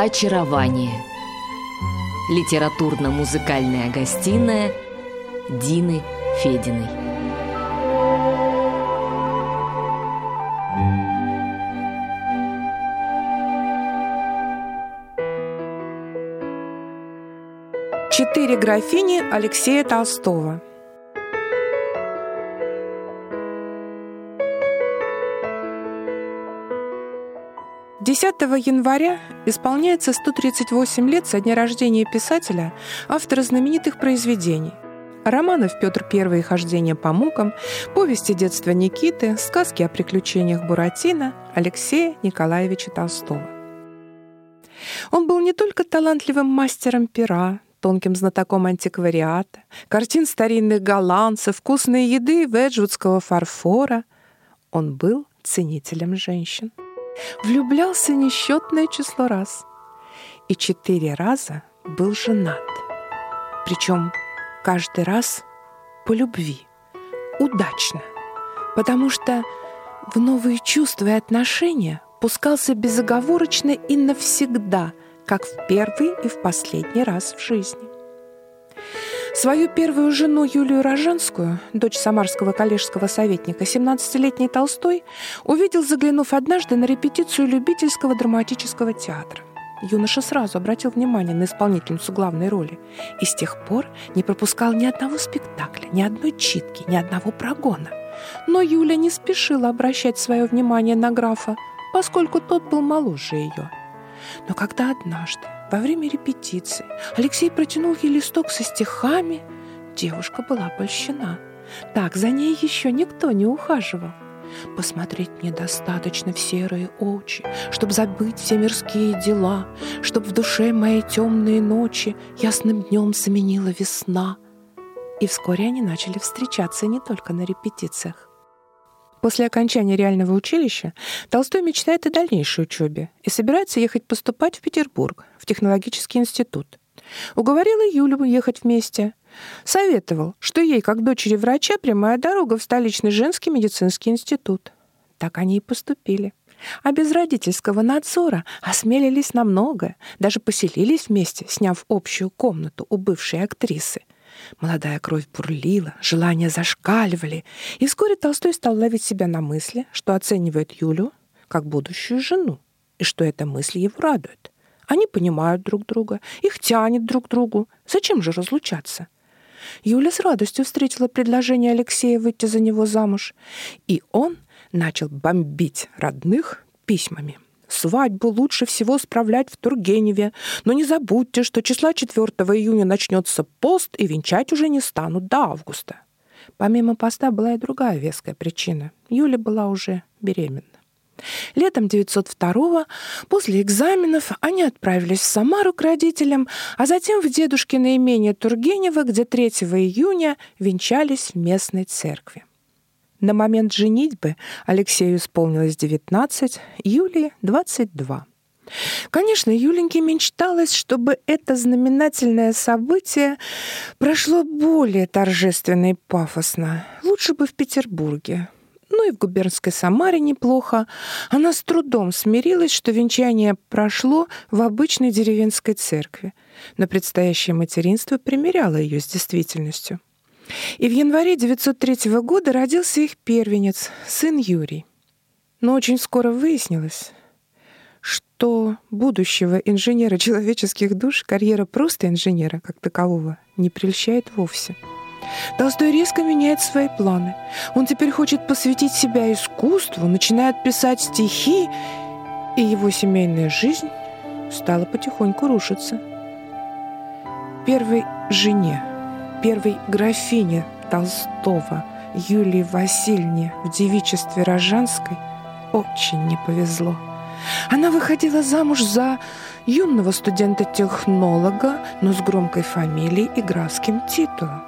Очарование. Литературно-музыкальная гостиная Дины Фединой. Четыре графини Алексея Толстого. Десятого января исполняется 138 лет со дня рождения писателя, автора знаменитых произведений. Романов Петр I и хождение по мукам, повести детства Никиты, сказки о приключениях Буратино Алексея Николаевича Толстого. Он был не только талантливым мастером пера, тонким знатоком антиквариата, картин старинных голландцев, вкусной еды веджвудского фарфора. Он был ценителем женщин. Влюблялся несчетное число раз. И четыре раза был женат. Причем каждый раз по любви. Удачно. Потому что в новые чувства и отношения пускался безоговорочно и навсегда – как в первый и в последний раз в жизни. Свою первую жену Юлию Рожанскую, дочь самарского коллежского советника, 17-летний Толстой, увидел, заглянув однажды на репетицию любительского драматического театра. Юноша сразу обратил внимание на исполнительницу главной роли и с тех пор не пропускал ни одного спектакля, ни одной читки, ни одного прогона. Но Юля не спешила обращать свое внимание на графа, поскольку тот был моложе ее – но когда однажды, во время репетиции, Алексей протянул ей листок со стихами, девушка была польщена. Так за ней еще никто не ухаживал. Посмотреть мне достаточно в серые очи, Чтоб забыть все мирские дела, Чтоб в душе моей темные ночи Ясным днем заменила весна. И вскоре они начали встречаться не только на репетициях. После окончания реального училища Толстой мечтает о дальнейшей учебе и собирается ехать поступать в Петербург, в технологический институт. Уговорила Юлю ехать вместе. Советовал, что ей, как дочери врача, прямая дорога в столичный женский медицинский институт. Так они и поступили. А без родительского надзора осмелились на многое, даже поселились вместе, сняв общую комнату у бывшей актрисы — Молодая кровь бурлила, желания зашкаливали, и вскоре Толстой стал ловить себя на мысли, что оценивает Юлю как будущую жену, и что эта мысль его радует. Они понимают друг друга, их тянет друг к другу. Зачем же разлучаться? Юля с радостью встретила предложение Алексея выйти за него замуж, и он начал бомбить родных письмами. Свадьбу лучше всего справлять в Тургеневе, но не забудьте, что числа 4 июня начнется пост, и венчать уже не станут до августа. Помимо поста была и другая веская причина. Юля была уже беременна. Летом 902-го, после экзаменов, они отправились в Самару к родителям, а затем в дедушкино имение Тургенева, где 3 июня венчались в местной церкви. На момент женитьбы Алексею исполнилось 19, Юлии — 22. Конечно, Юленьке мечталось, чтобы это знаменательное событие прошло более торжественно и пафосно. Лучше бы в Петербурге. Ну и в губернской Самаре неплохо. Она с трудом смирилась, что венчание прошло в обычной деревенской церкви. Но предстоящее материнство примеряло ее с действительностью. И в январе 903 года родился их первенец, сын Юрий. Но очень скоро выяснилось, что будущего инженера человеческих душ карьера просто инженера, как такового, не прельщает вовсе. Толстой резко меняет свои планы. Он теперь хочет посвятить себя искусству, начинает писать стихи, и его семейная жизнь стала потихоньку рушиться. Первой жене первой графине Толстого Юлии Васильевне в девичестве Рожанской очень не повезло. Она выходила замуж за юного студента-технолога, но с громкой фамилией и графским титулом.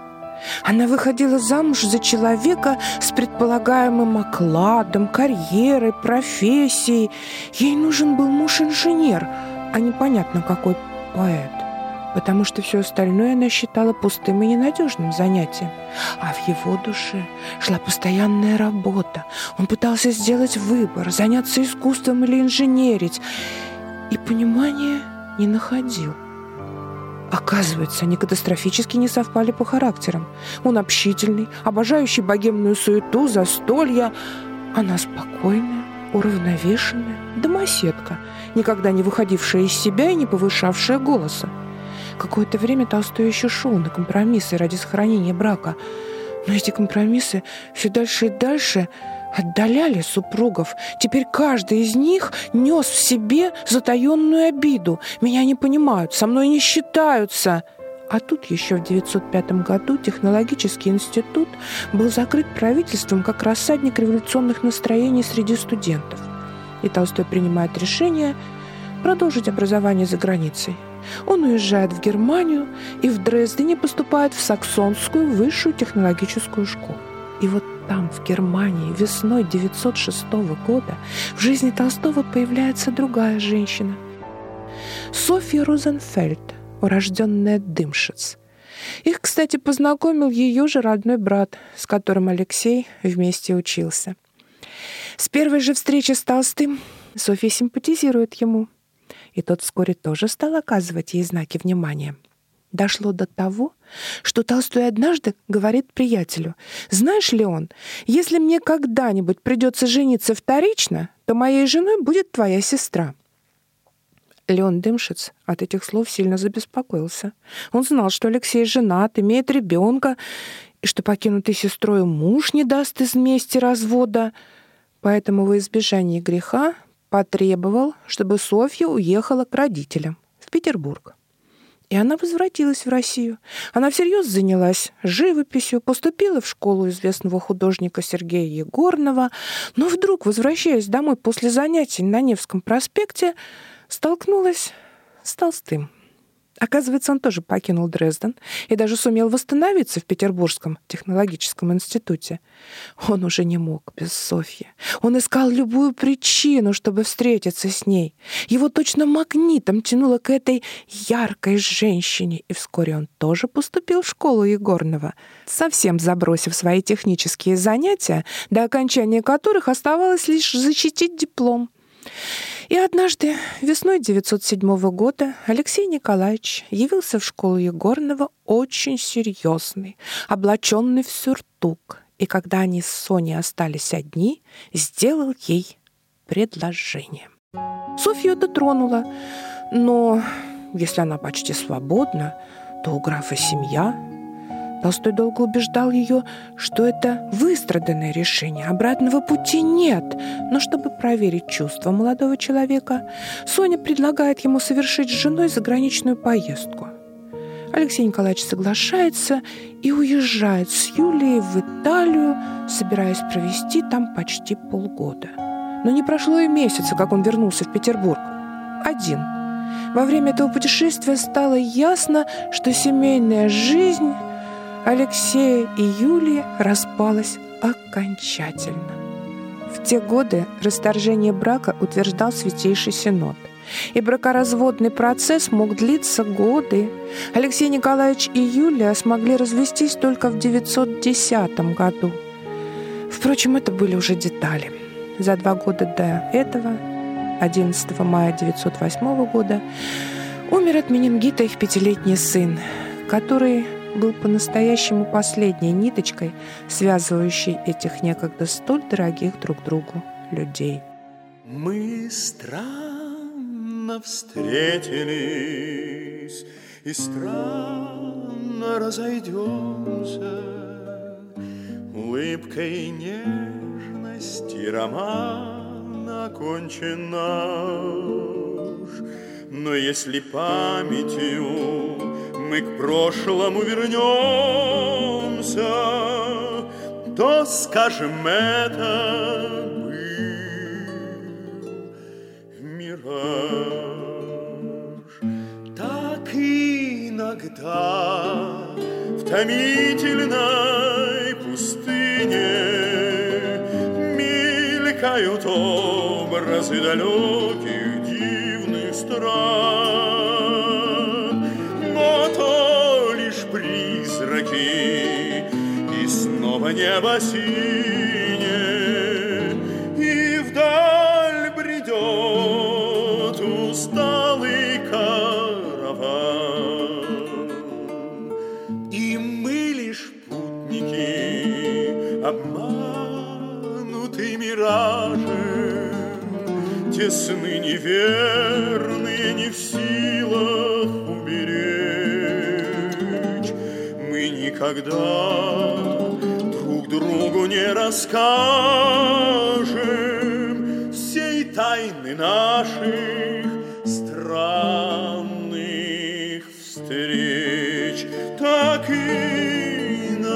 Она выходила замуж за человека с предполагаемым окладом, карьерой, профессией. Ей нужен был муж-инженер, а непонятно какой поэт потому что все остальное она считала пустым и ненадежным занятием. А в его душе шла постоянная работа. Он пытался сделать выбор, заняться искусством или инженерить. И понимание не находил. Оказывается, они катастрофически не совпали по характерам. Он общительный, обожающий богемную суету, застолья. Она спокойная, уравновешенная, домоседка, никогда не выходившая из себя и не повышавшая голоса. Какое-то время Толстой еще шел на компромиссы ради сохранения брака. Но эти компромиссы все дальше и дальше отдаляли супругов. Теперь каждый из них нес в себе затаенную обиду. Меня не понимают, со мной не считаются. А тут еще в 905 году технологический институт был закрыт правительством как рассадник революционных настроений среди студентов. И Толстой принимает решение продолжить образование за границей. Он уезжает в Германию и в Дрездене поступает в Саксонскую высшую технологическую школу. И вот там, в Германии, весной 906 года в жизни Толстого появляется другая женщина. Софья Розенфельд, урожденная Дымшиц. Их, кстати, познакомил ее же родной брат, с которым Алексей вместе учился. С первой же встречи с Толстым Софья симпатизирует ему, и тот вскоре тоже стал оказывать ей знаки внимания – Дошло до того, что Толстой однажды говорит приятелю, «Знаешь ли он, если мне когда-нибудь придется жениться вторично, то моей женой будет твоя сестра». Леон Дымшиц от этих слов сильно забеспокоился. Он знал, что Алексей женат, имеет ребенка, и что покинутый сестрой муж не даст из мести развода. Поэтому во избежание греха потребовал, чтобы Софья уехала к родителям в Петербург. И она возвратилась в Россию. Она всерьез занялась живописью, поступила в школу известного художника Сергея Егорного, но вдруг, возвращаясь домой после занятий на Невском проспекте, столкнулась с Толстым. Оказывается, он тоже покинул Дрезден и даже сумел восстановиться в Петербургском технологическом институте. Он уже не мог без Софьи. Он искал любую причину, чтобы встретиться с ней. Его точно магнитом тянуло к этой яркой женщине, и вскоре он тоже поступил в школу Егорного, совсем забросив свои технические занятия, до окончания которых оставалось лишь защитить диплом. И однажды, весной 907 года, Алексей Николаевич явился в школу Егорного очень серьезный, облаченный в сюртук, и когда они с Соней остались одни, сделал ей предложение. Софью это тронуло, но если она почти свободна, то у графа семья, Толстой долго убеждал ее, что это выстраданное решение, обратного пути нет. Но чтобы проверить чувства молодого человека, Соня предлагает ему совершить с женой заграничную поездку. Алексей Николаевич соглашается и уезжает с Юлией в Италию, собираясь провести там почти полгода. Но не прошло и месяца, как он вернулся в Петербург. Один. Во время этого путешествия стало ясно, что семейная жизнь Алексея и Юлии распалась окончательно. В те годы расторжение брака утверждал Святейший Синод. И бракоразводный процесс мог длиться годы. Алексей Николаевич и Юлия смогли развестись только в 910 году. Впрочем, это были уже детали. За два года до этого, 11 мая 908 года, умер от менингита их пятилетний сын, который был по-настоящему последней ниточкой, связывающей этих некогда столь дорогих друг другу людей. Мы странно встретились и странно разойдемся Улыбкой нежности роман окончен наш Но если памятью мы к прошлому вернемся, то скажем это был мираж. Так иногда в томительной пустыне мелькают образы далеких дивных стран. небо синее, и вдаль бредет усталый караван. И мы лишь путники, обмануты миражем, тесны неверные, не в силах уберечь. Мы никогда не расскажем Всей тайны наших странных встреч. Так иногда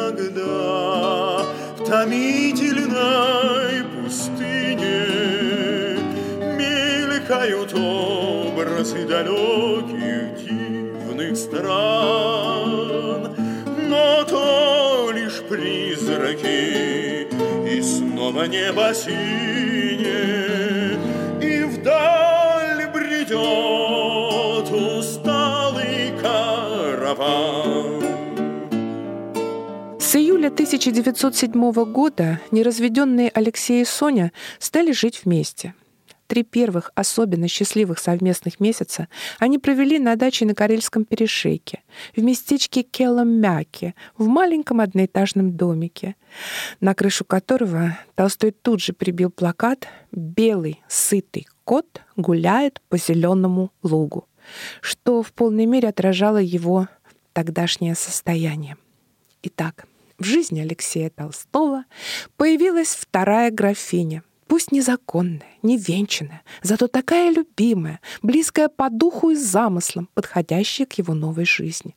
в томительной пустыне Мелькают образы далеких дивных стран, Но то лишь призраки, снова небо синее, И вдаль бредет усталый караван. С июля 1907 года неразведенные Алексей и Соня стали жить вместе. Три первых особенно счастливых совместных месяца они провели на даче на Карельском перешейке, в местечке Келомяке, в маленьком одноэтажном домике, на крышу которого Толстой тут же прибил плакат «Белый сытый кот гуляет по зеленому лугу», что в полной мере отражало его тогдашнее состояние. Итак, в жизни Алексея Толстого появилась вторая графиня, пусть незаконная, не венчанная, зато такая любимая, близкая по духу и замыслам, подходящая к его новой жизни.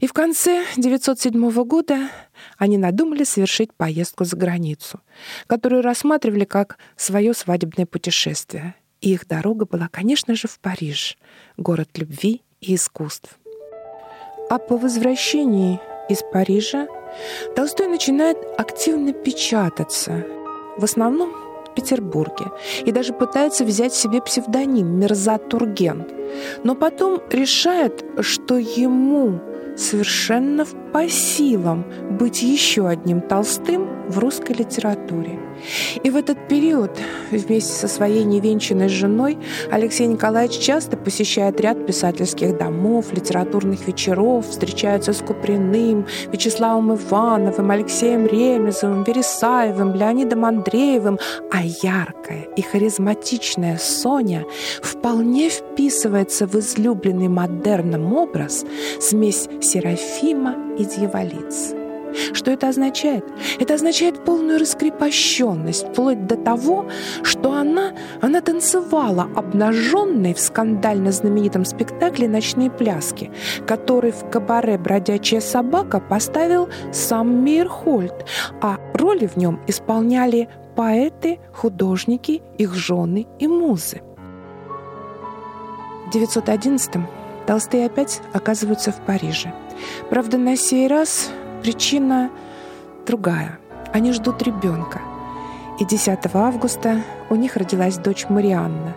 И в конце 907 года они надумали совершить поездку за границу, которую рассматривали как свое свадебное путешествие. И их дорога была, конечно же, в Париж, город любви и искусств. А по возвращении из Парижа Толстой начинает активно печататься, в основном в Петербурге, и даже пытается взять себе псевдоним Мирза Турген, но потом решает, что ему совершенно по силам быть еще одним Толстым в русской литературе. И в этот период вместе со своей невенчанной женой Алексей Николаевич часто посещает ряд писательских домов, литературных вечеров, встречается с Куприным, Вячеславом Ивановым, Алексеем Ремезовым, Вересаевым, Леонидом Андреевым, а яркая и харизматичная Соня вполне вписывается в излюбленный модерном образ смесь Серафима и дьяволицы. Что это означает? Это означает полную раскрепощенность, вплоть до того, что она, она танцевала обнаженной в скандально знаменитом спектакле «Ночные пляски», который в кабаре «Бродячая собака» поставил сам Мейерхольд, а роли в нем исполняли поэты, художники, их жены и музы. В 911-м Толстые опять оказываются в Париже. Правда, на сей раз Причина другая. Они ждут ребенка. И 10 августа у них родилась дочь Марианна,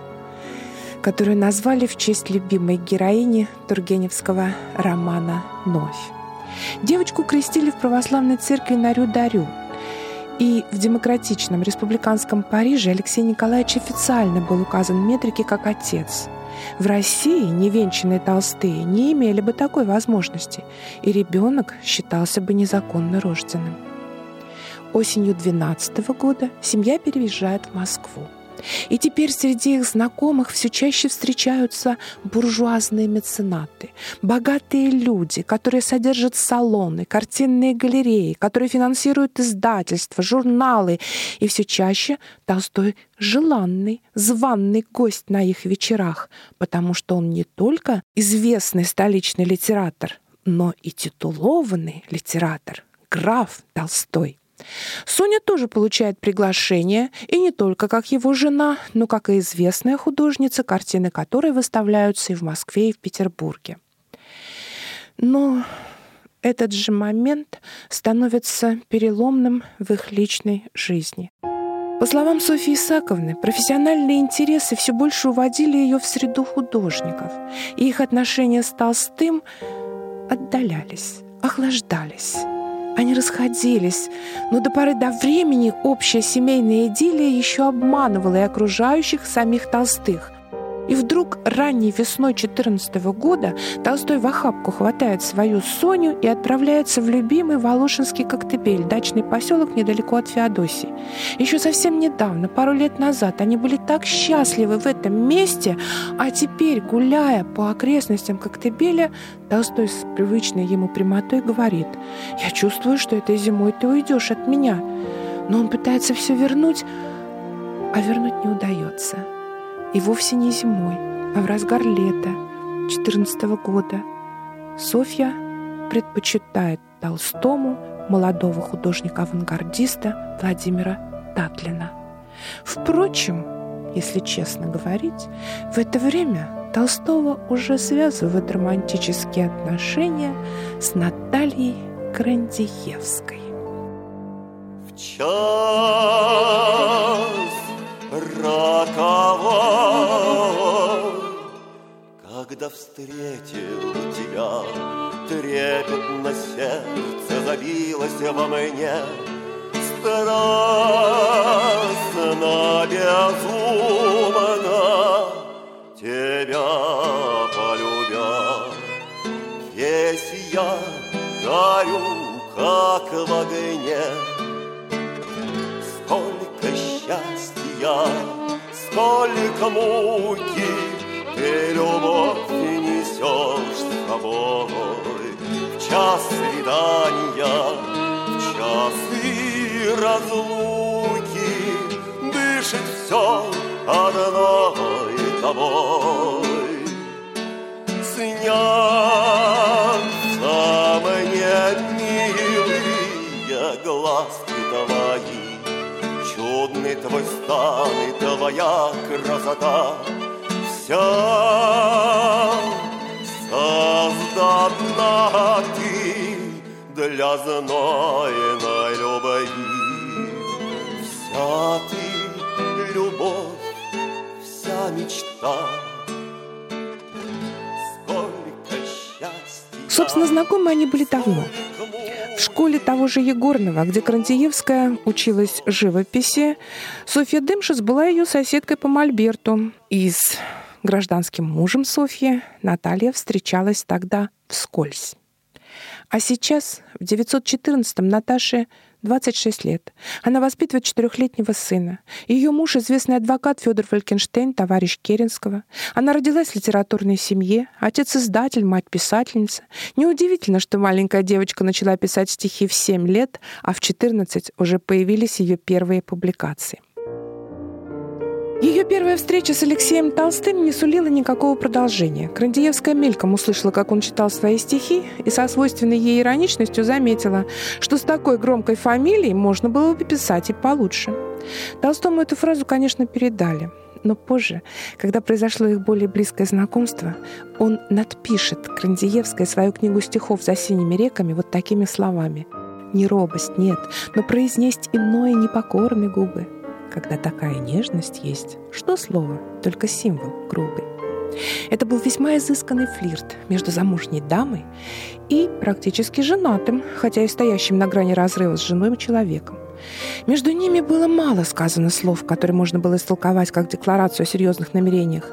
которую назвали в честь любимой героини Тургеневского романа «Новь». Девочку крестили в православной церкви на Рю-Дарю. И в демократичном республиканском Париже Алексей Николаевич официально был указан в метрике как отец – в России невенчанные толстые не имели бы такой возможности, и ребенок считался бы незаконно рожденным. Осенью 12 года семья переезжает в Москву. И теперь среди их знакомых все чаще встречаются буржуазные меценаты, богатые люди, которые содержат салоны, картинные галереи, которые финансируют издательства, журналы. И все чаще Толстой желанный, званный гость на их вечерах, потому что он не только известный столичный литератор, но и титулованный литератор, граф Толстой. Соня тоже получает приглашение, и не только как его жена, но как и известная художница, картины которой выставляются и в Москве, и в Петербурге. Но этот же момент становится переломным в их личной жизни. По словам Софьи Исаковны, профессиональные интересы все больше уводили ее в среду художников, и их отношения с Толстым отдалялись, охлаждались. Они расходились, но до поры до времени общая семейная идиллия еще обманывала и окружающих самих Толстых. И вдруг ранней весной 14 года Толстой в охапку хватает свою Соню и отправляется в любимый Волошинский Коктебель, дачный поселок недалеко от Феодосии. Еще совсем недавно, пару лет назад, они были так счастливы в этом месте, а теперь, гуляя по окрестностям Коктебеля, Толстой с привычной ему прямотой говорит, «Я чувствую, что этой зимой ты уйдешь от меня». Но он пытается все вернуть, а вернуть не удается. И вовсе не зимой, а в разгар лета 14 года Софья предпочитает Толстому молодого художника-авангардиста Владимира Татлина. Впрочем, если честно говорить, в это время Толстого уже связывают романтические отношения с Натальей Крандиевской. В час роковой, когда встретил тебя, трепетно сердце забилось во мне, страстно, безумно тебя полюбя. Весь я горю, как в огне, счастья, сколько муки ты, любовь, несешь с собой. В час свидания, в часы разлуки Дышит все одной тобой. Снятся мне милые глазки твои, Чудный твой стан и твоя красота, Вся создана ты для знойной любви. Вся ты любовь, вся мечта. Собственно, знакомы они были давно. В школе того же Егорного, где Крантиевская училась живописи, Софья Дымшиц была ее соседкой по Мольберту. И с гражданским мужем Софьи Наталья встречалась тогда вскользь. А сейчас, в 914-м, Наташе 26 лет. Она воспитывает четырехлетнего сына. Ее муж — известный адвокат Федор Фалькенштейн, товарищ Керенского. Она родилась в литературной семье. Отец — издатель, мать — писательница. Неудивительно, что маленькая девочка начала писать стихи в 7 лет, а в 14 уже появились ее первые публикации. Ее первая встреча с Алексеем Толстым не сулила никакого продолжения. Крандиевская мельком услышала, как он читал свои стихи, и со свойственной ей ироничностью заметила, что с такой громкой фамилией можно было бы писать и получше. Толстому эту фразу, конечно, передали. Но позже, когда произошло их более близкое знакомство, он надпишет Крандиевской свою книгу стихов «За синими реками» вот такими словами. «Не робость, нет, но произнесть иное непокорны губы, когда такая нежность есть, что слово, только символ грубый. Это был весьма изысканный флирт между замужней дамой и практически женатым, хотя и стоящим на грани разрыва с женой человеком. Между ними было мало сказано слов, которые можно было истолковать как декларацию о серьезных намерениях.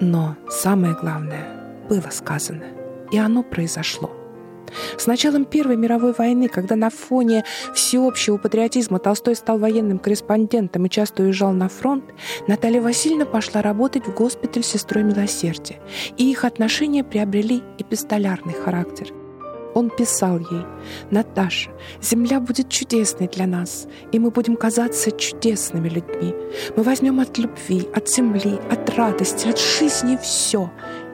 Но самое главное было сказано, и оно произошло – с началом Первой мировой войны, когда на фоне всеобщего патриотизма Толстой стал военным корреспондентом и часто уезжал на фронт, Наталья Васильевна пошла работать в госпиталь сестрой милосердия, и их отношения приобрели эпистолярный характер. Он писал ей, «Наташа, земля будет чудесной для нас, и мы будем казаться чудесными людьми. Мы возьмем от любви, от земли, от радости, от жизни все,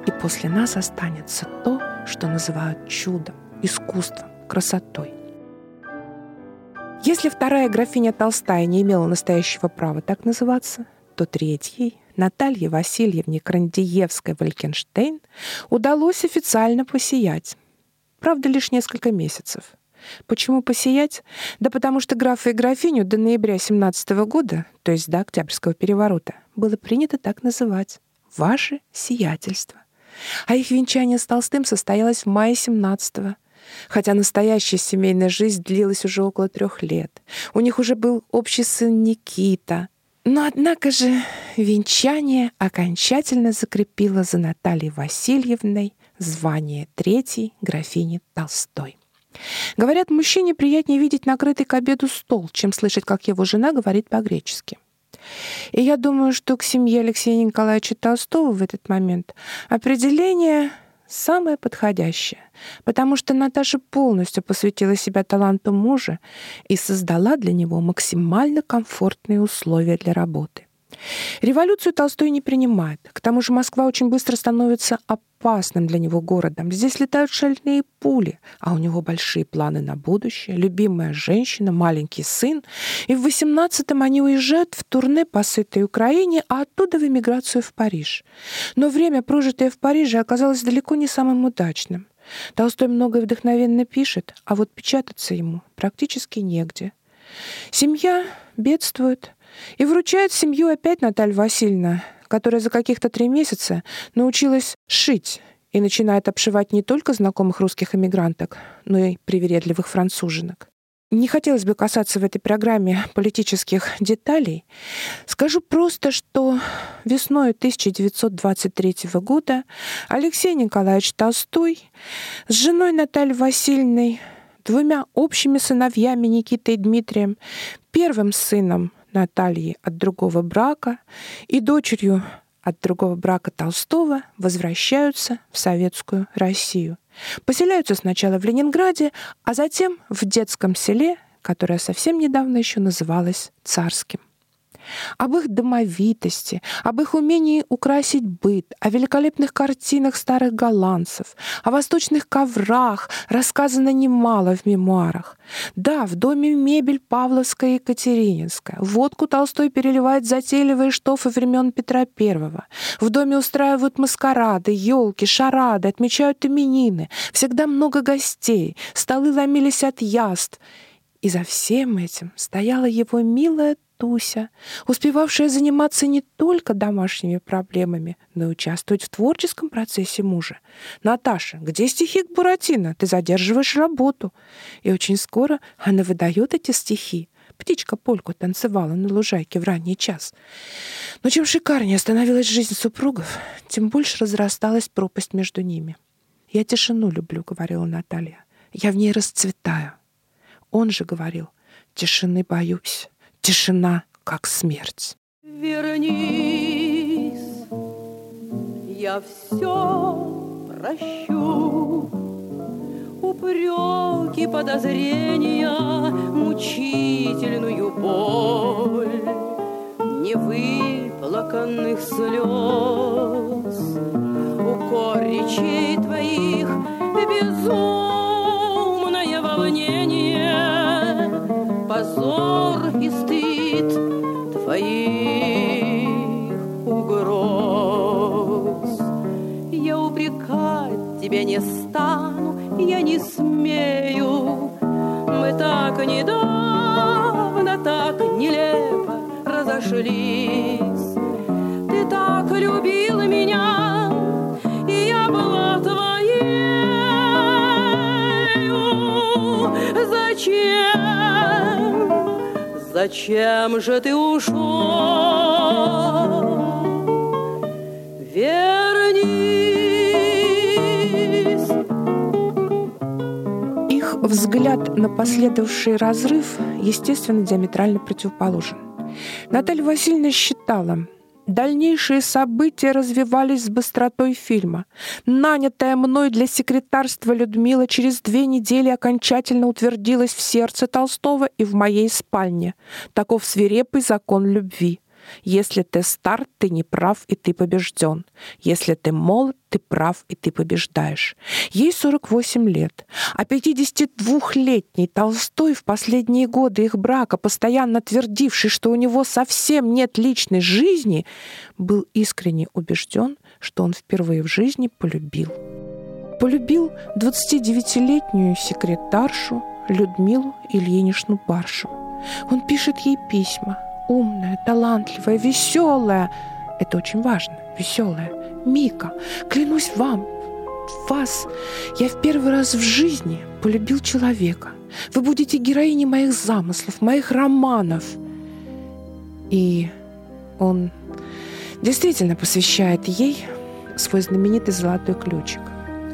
и после нас останется то, что называют чудом искусством, красотой. Если вторая графиня Толстая не имела настоящего права так называться, то третьей, Наталье Васильевне Крандиевской-Валькенштейн, удалось официально посиять. Правда, лишь несколько месяцев. Почему посиять? Да потому что графа и графиню до ноября 17 года, то есть до Октябрьского переворота, было принято так называть «Ваше сиятельство». А их венчание с Толстым состоялось в мае 17 -го хотя настоящая семейная жизнь длилась уже около трех лет. У них уже был общий сын Никита. Но однако же венчание окончательно закрепило за Натальей Васильевной звание третьей графини Толстой. Говорят, мужчине приятнее видеть накрытый к обеду стол, чем слышать, как его жена говорит по-гречески. И я думаю, что к семье Алексея Николаевича Толстого в этот момент определение самое подходящее, потому что Наташа полностью посвятила себя таланту мужа и создала для него максимально комфортные условия для работы. Революцию Толстой не принимает. К тому же Москва очень быстро становится опасным для него городом. Здесь летают шальные пули, а у него большие планы на будущее, любимая женщина, маленький сын. И в 18-м они уезжают в турне по сытой Украине, а оттуда в эмиграцию в Париж. Но время, прожитое в Париже, оказалось далеко не самым удачным. Толстой многое вдохновенно пишет, а вот печататься ему практически негде. Семья бедствует, и вручает семью опять Наталья Васильевна, которая за каких-то три месяца научилась шить и начинает обшивать не только знакомых русских эмигранток, но и привередливых француженок. Не хотелось бы касаться в этой программе политических деталей. Скажу просто, что весной 1923 года Алексей Николаевич Толстой с женой Натальей Васильевной, двумя общими сыновьями Никитой и Дмитрием, первым сыном Натальи от другого брака и дочерью от другого брака Толстого возвращаются в Советскую Россию. Поселяются сначала в Ленинграде, а затем в детском селе, которое совсем недавно еще называлось Царским об их домовитости, об их умении украсить быт, о великолепных картинах старых голландцев, о восточных коврах рассказано немало в мемуарах. Да, в доме мебель Павловская и Екатерининская. Водку Толстой переливает затейливые штофы времен Петра I. В доме устраивают маскарады, елки, шарады, отмечают именины. Всегда много гостей, столы ломились от яств. И за всем этим стояла его милая Туся, успевавшая заниматься не только домашними проблемами, но и участвовать в творческом процессе мужа. «Наташа, где стихи к Буратино? Ты задерживаешь работу». И очень скоро она выдает эти стихи. Птичка польку танцевала на лужайке в ранний час. Но чем шикарнее становилась жизнь супругов, тем больше разрасталась пропасть между ними. «Я тишину люблю», — говорила Наталья. «Я в ней расцветаю». Он же говорил, «Тишины боюсь». Тишина, как смерть. Вернись, я все прощу. Упреки, подозрения, мучительную боль, Невыплаканных слез, укор твоих безумное волнение, твоих угроз. Я упрекать тебя не стану, я не смею. Мы так недавно, так нелепо разошлись. Ты так любила меня, и я была твоей. Зачем? Зачем же ты ушел? Вернись. Их взгляд на последовавший разрыв, естественно, диаметрально противоположен. Наталья Васильевна считала, Дальнейшие события развивались с быстротой фильма. Нанятая мной для секретарства Людмила через две недели окончательно утвердилась в сердце Толстого и в моей спальне. Таков свирепый закон любви. Если ты стар, ты не прав, и ты побежден. Если ты молод, ты прав, и ты побеждаешь. Ей 48 лет, а 52-летний Толстой в последние годы их брака, постоянно твердивший, что у него совсем нет личной жизни, был искренне убежден, что он впервые в жизни полюбил. Полюбил 29-летнюю секретаршу Людмилу Ильиничну Баршеву. Он пишет ей письма – умная, талантливая, веселая. Это очень важно, веселая. Мика, клянусь вам, вас я в первый раз в жизни полюбил человека. Вы будете героиней моих замыслов, моих романов. И Он действительно посвящает ей свой знаменитый золотой ключик,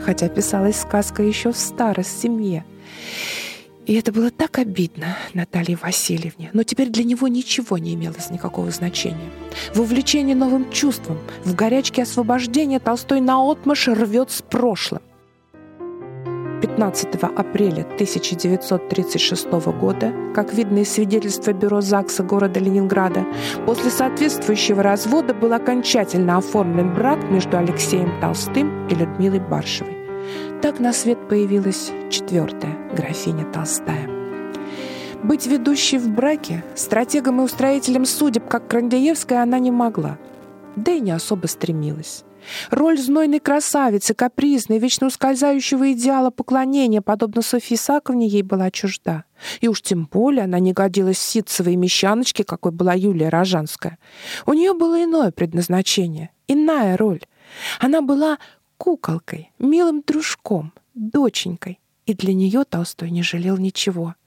хотя писалась сказка еще в старость семье. И это было так обидно Наталье Васильевне, но теперь для него ничего не имелось никакого значения. В увлечении новым чувством, в горячке освобождения Толстой наотмашь рвет с прошлым. 15 апреля 1936 года, как видно из свидетельства бюро ЗАГСа города Ленинграда, после соответствующего развода был окончательно оформлен брак между Алексеем Толстым и Людмилой Баршевой. Так на свет появилась четвертая графиня Толстая. Быть ведущей в браке, стратегом и устроителем судеб, как Крандеевская, она не могла. Да и не особо стремилась. Роль знойной красавицы, капризной, вечно ускользающего идеала поклонения, подобно Софье Исаковне, ей была чужда. И уж тем более она не годилась ситцевой мещаночке, какой была Юлия Рожанская. У нее было иное предназначение, иная роль. Она была куколкой, милым дружком, доченькой, и для нее Толстой не жалел ничего —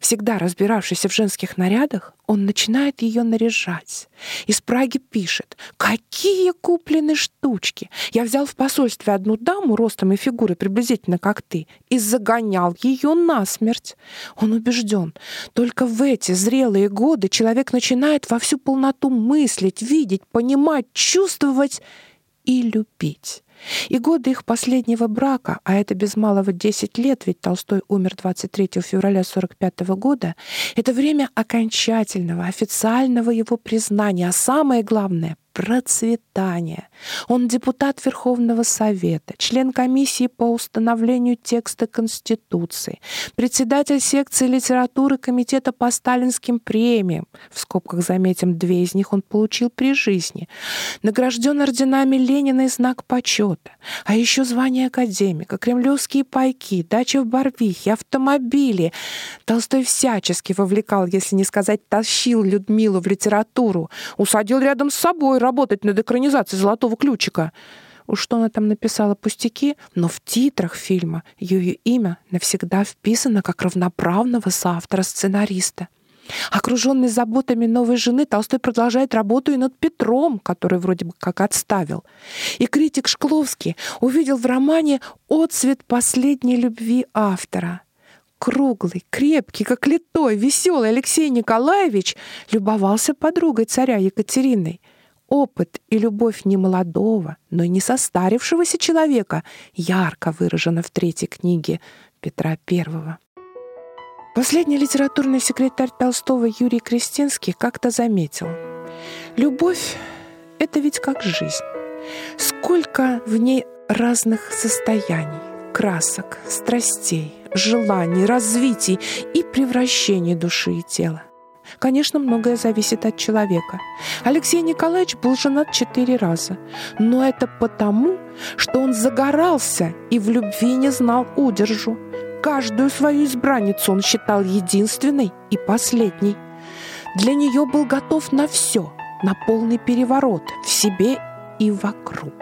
Всегда разбиравшийся в женских нарядах, он начинает ее наряжать. Из Праги пишет, какие куплены штучки. Я взял в посольстве одну даму ростом и фигурой приблизительно как ты и загонял ее насмерть. Он убежден, только в эти зрелые годы человек начинает во всю полноту мыслить, видеть, понимать, чувствовать и любить. И годы их последнего брака, а это без малого 10 лет, ведь Толстой умер 23 февраля 45 года, это время окончательного, официального его признания, а самое главное — процветания. Он депутат Верховного Совета, член комиссии по установлению текста Конституции, председатель секции литературы Комитета по сталинским премиям. В скобках заметим, две из них он получил при жизни. Награжден орденами Ленина и знак почета. А еще звание академика, кремлевские пайки, дача в Барвихе, автомобили. Толстой всячески вовлекал, если не сказать, тащил Людмилу в литературу, усадил рядом с собой, работать над экранизацией «Золотого ключика». Уж что она там написала пустяки, но в титрах фильма ее имя навсегда вписано как равноправного соавтора-сценариста. Окруженный заботами новой жены, Толстой продолжает работу и над Петром, который вроде бы как отставил. И критик Шкловский увидел в романе отцвет последней любви автора. Круглый, крепкий, как литой, веселый Алексей Николаевич любовался подругой царя Екатериной — Опыт и любовь не молодого, но и не состарившегося человека ярко выражена в третьей книге Петра I. Последний литературный секретарь Толстого Юрий Крестинский как-то заметил. Любовь — это ведь как жизнь. Сколько в ней разных состояний, красок, страстей, желаний, развитий и превращений души и тела. Конечно, многое зависит от человека. Алексей Николаевич был женат четыре раза. Но это потому, что он загорался и в любви не знал удержу. Каждую свою избранницу он считал единственной и последней. Для нее был готов на все, на полный переворот в себе и вокруг.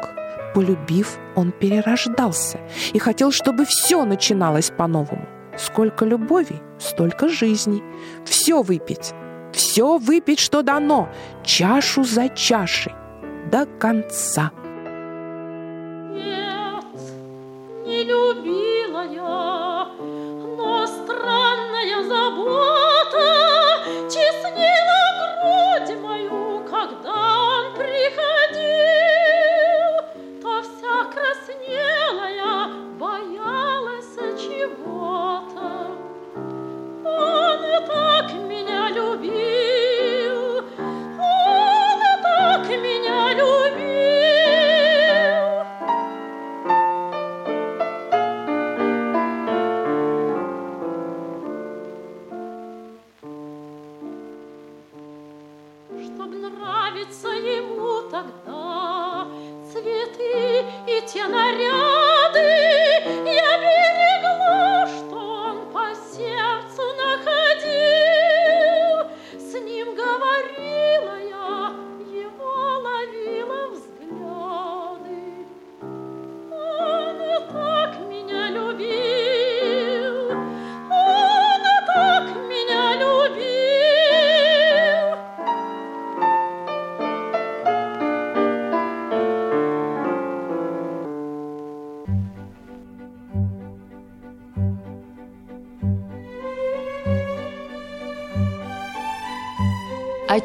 Полюбив, он перерождался и хотел, чтобы все начиналось по-новому. Сколько любови, столько жизней. Все выпить. Все выпить, что дано. Чашу за чашей. До конца. Цветы и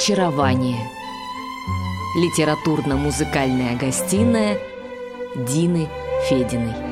Очарование. Литературно-музыкальная гостиная Дины Фединой.